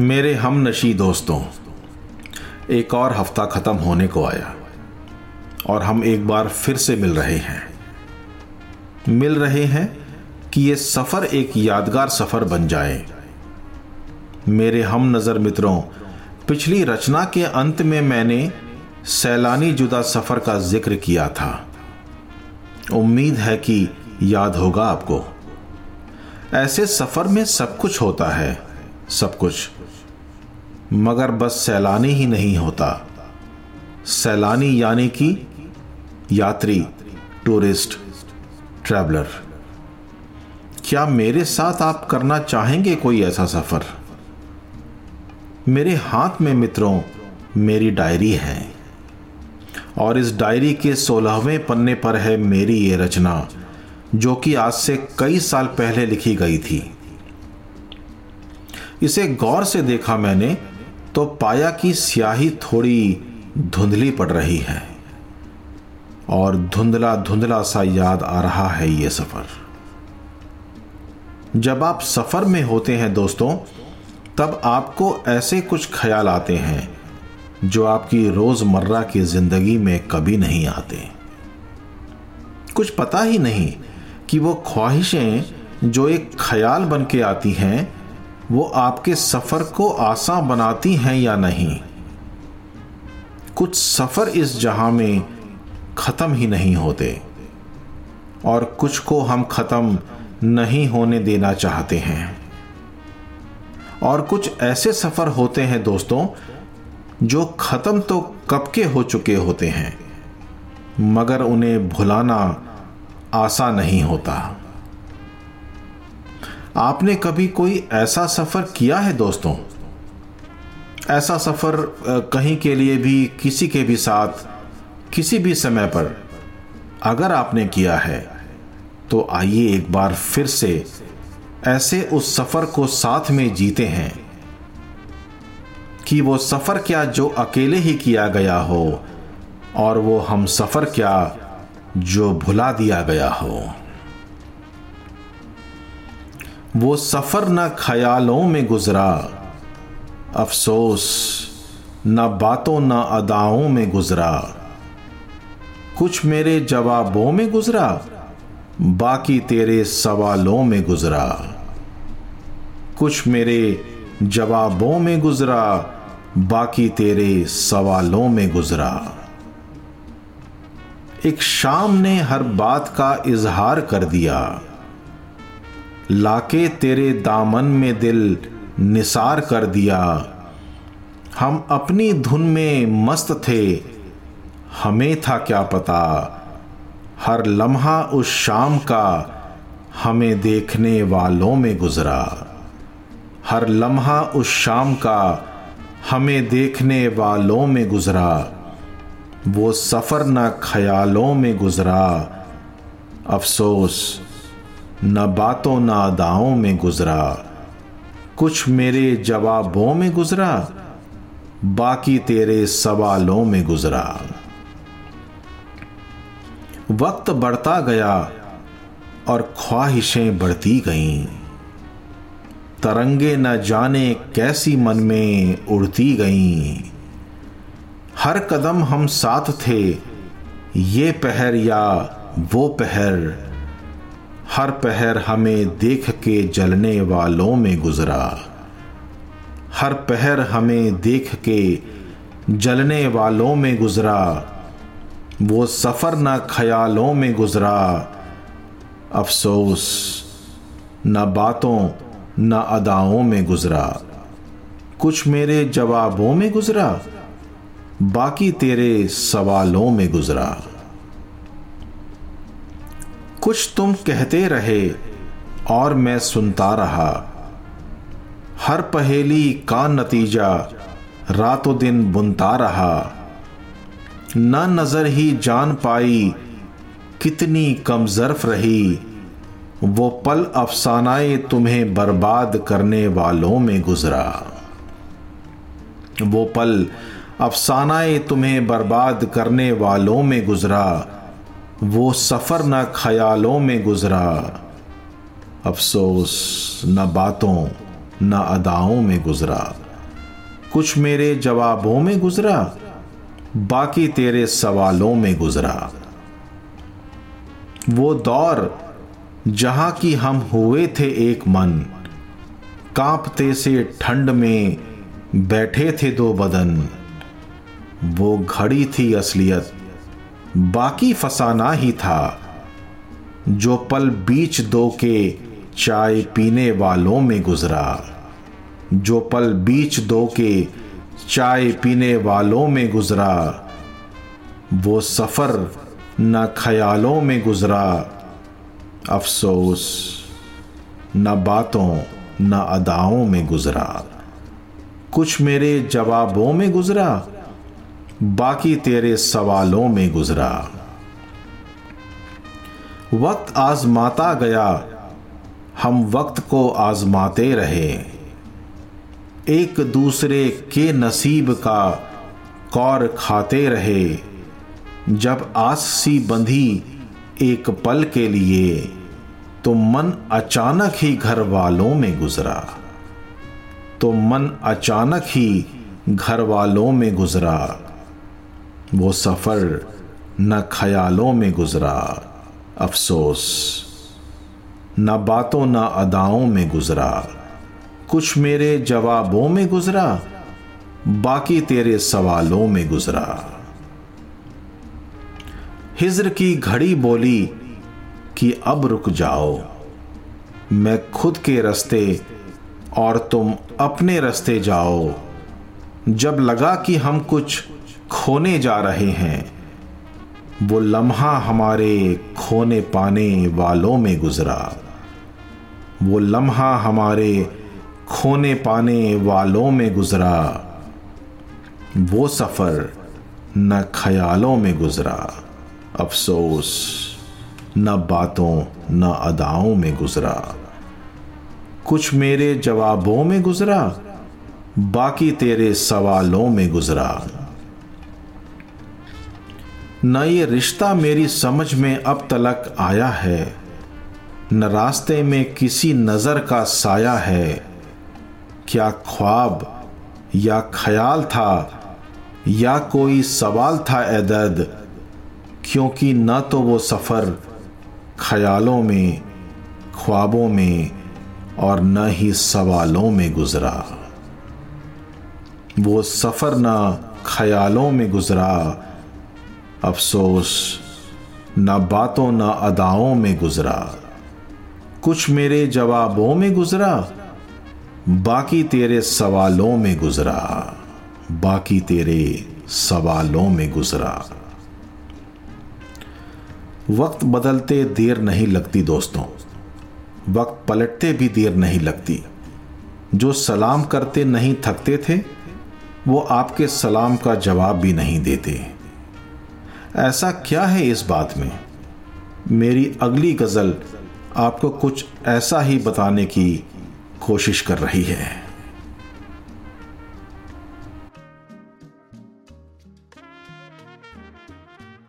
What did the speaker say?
मेरे हम नशी दोस्तों, एक और हफ़्ता ख़त्म होने को आया और हम एक बार फिर से मिल रहे हैं। मिल रहे हैं कि ये सफ़र एक यादगार सफ़र बन जाए। मेरे हम नज़र मित्रों, पिछली रचना के अंत में मैंने सैलानी जुदा सफ़र का ज़िक्र किया था। उम्मीद है कि याद होगा आपको। ऐसे सफ़र में सब कुछ होता है। सब कुछ। मगर बस सैलानी ही नहीं होता। सैलानी यानी कि यात्री टूरिस्ट ट्रैवलर क्या मेरे साथ आप करना चाहेंगे कोई ऐसा सफ़र? मेरे हाथ में मित्रों, मेरी डायरी है। और इस डायरी के सोलहवें पन्ने पर है मेरी ये रचना, जो कि आज से कई साल पहले लिखी गई थी। इसे गौर से देखा मैंने तो पाया कि स्याही थोड़ी धुंधली पड़ रही है। और धुंधला धुंधला सा याद आ रहा है ये सफ़र। जब आप सफ़र में होते हैं दोस्तों, तब आपको ऐसे कुछ ख्याल आते हैं, जो आपकी रोज़मर्रा की ज़िंदगी में कभी नहीं आते। कुछ पता ही नहीं कि वो ख्वाहिशें जो एक ख्याल बन के आती हैं वो आपके सफ़र को आसान बनाती हैं या नहीं? कुछ सफ़र इस जहाँ में ख़त्म ही नहीं होते, और कुछ को हम ख़त्म नहीं होने देना चाहते हैं। और कुछ ऐसे सफ़र होते हैं दोस्तों, जो ख़त्म तो कब के हो चुके होते हैं, मगर उन्हें भुलाना आसान नहीं होता। आपने कभी कोई ऐसा सफ़र किया है दोस्तों? ऐसा सफ़र कहीं के लिए भी, किसी के भी साथ, किसी भी समय पर अगर आपने किया है तो आइए एक बार फिर से ऐसे उस सफ़र को साथ में जीते हैं कि वो सफ़र क्या जो अकेले ही किया गया हो और वो हम सफ़र क्या जो भुला दिया गया हो। वो सफ़र न ख्यालों में गुजरा। अफसोस, न बातों न अदाओं में गुजरा। कुछ मेरे जवाबों में गुजरा, बाकी तेरे सवालों में गुजरा। कुछ मेरे जवाबों में गुजरा, बाकी तेरे सवालों में गुजरा। एक शाम ने हर बात का इजहार कर दिया। लाके तेरे दामन में दिल निसार कर दिया। हम अपनी धुन में मस्त थे, हमें था क्या पता। हर लम्हा उस शाम का हमें देखने वालों में गुजरा। हर लम्हा उस शाम का हमें देखने वालों में गुजरा। वो सफ़र न ख्यालों में गुजरा। अफसोस न बातों न अदाओं में गुजरा। कुछ मेरे जवाबों में गुजरा, बाकी तेरे सवालों में गुजरा। वक्त बढ़ता गया और ख्वाहिशें बढ़ती गईं। तरंगे न जाने कैसी मन में उड़ती गईं। हर कदम हम साथ थे, ये पहर या वो पहर। हर पहर हमें देख के जलने वालों में गुजरा। हर पहर हमें देख के जलने वालों में गुजरा। वो सफ़र न ख्यालों में गुजरा। अफसोस, न बातों, न अदाओं में गुजरा। कुछ मेरे जवाबों में गुजरा, बाकी तेरे सवालों में गुजरा। कुछ तुम कहते रहे और मैं सुनता रहा। हर पहेली का नतीजा रातों दिन बुनता रहा। न नज़र ही जान पाई कितनी कमजरफ रही। वो पल अफसानाए तुम्हें बर्बाद करने वालों में गुजरा। वो पल अफसानाए तुम्हें बर्बाद करने वालों में गुजरा। वो सफ़र न ख्यालों में गुजरा। अफसोस न बातों, न अदाओं में गुजरा। कुछ मेरे जवाबों में गुजरा, बाकी तेरे सवालों में गुजरा। वो दौर जहाँ की हम हुए थे एक मन, कांपते से ठंड में बैठे थे दो बदन। वो घड़ी थी असलियत बाकी फसाना ही था। जो पल बीच दो के चाय पीने वालों में गुजरा, जो पल बीच दो के चाय पीने वालों में गुजरा, वो सफ़र न ख्यालों में गुजरा। अफसोस, न बातों, न अदाओं में गुजरा। कुछ मेरे जवाबों में गुजरा। बाकी तेरे सवालों में गुजरा। वक्त आजमाता गया, हम वक्त को आजमाते रहे। एक दूसरे के नसीब का कौर खाते रहे, जब आस सी बंधी एक पल के लिए तो मन अचानक ही घर वालों में गुजरा। तो मन अचानक ही घर वालों में गुजरा। वो सफ़र न ख्यालों में गुजरा, अफसोस। न बातों न अदाओं में गुजरा, कुछ मेरे जवाबों में गुजरा, बाकी तेरे सवालों में गुजरा। हिजर की घड़ी बोली कि अब रुक जाओ, मैं खुद के रास्ते और तुम अपने रास्ते जाओ। जब लगा कि हम कुछ खोने जा रहे हैं। वो लम्हा हमारे खोने पाने वालों में गुजरा। वो लम्हा हमारे खोने पाने वालों में गुजरा। वो सफ़र न ख्यालों में गुजरा। अफसोस, न बातों, न अदाओं में गुजरा। कुछ मेरे जवाबों में गुजरा, बाकी तेरे सवालों में गुजरा। न ये रिश्ता मेरी समझ में अब तलक आया है, न रास्ते में किसी नज़र का साया है। क्या ख्वाब या ख्याल था, या कोई सवाल था एदद क्योंकि न तो वो सफ़र ख्यालों में, ख्वाबों में और न ही सवालों में गुजरा। वो सफ़र न ख्यालों में गुजरा अफसोस, न बातों, न अदाओं में गुजरा। कुछ मेरे जवाबों में गुजरा, बाकी तेरे सवालों में गुजरा। बाकी तेरे सवालों में गुजरा। वक्त बदलते देर नहीं लगती दोस्तों। वक्त पलटते भी देर नहीं लगती। जो सलाम करते नहीं थकते थे, वो आपके सलाम का जवाब भी नहीं देते। ऐसा क्या है इस बात में? मेरी अगली गज़ल आपको कुछ ऐसा ही बताने की कोशिश कर रही है।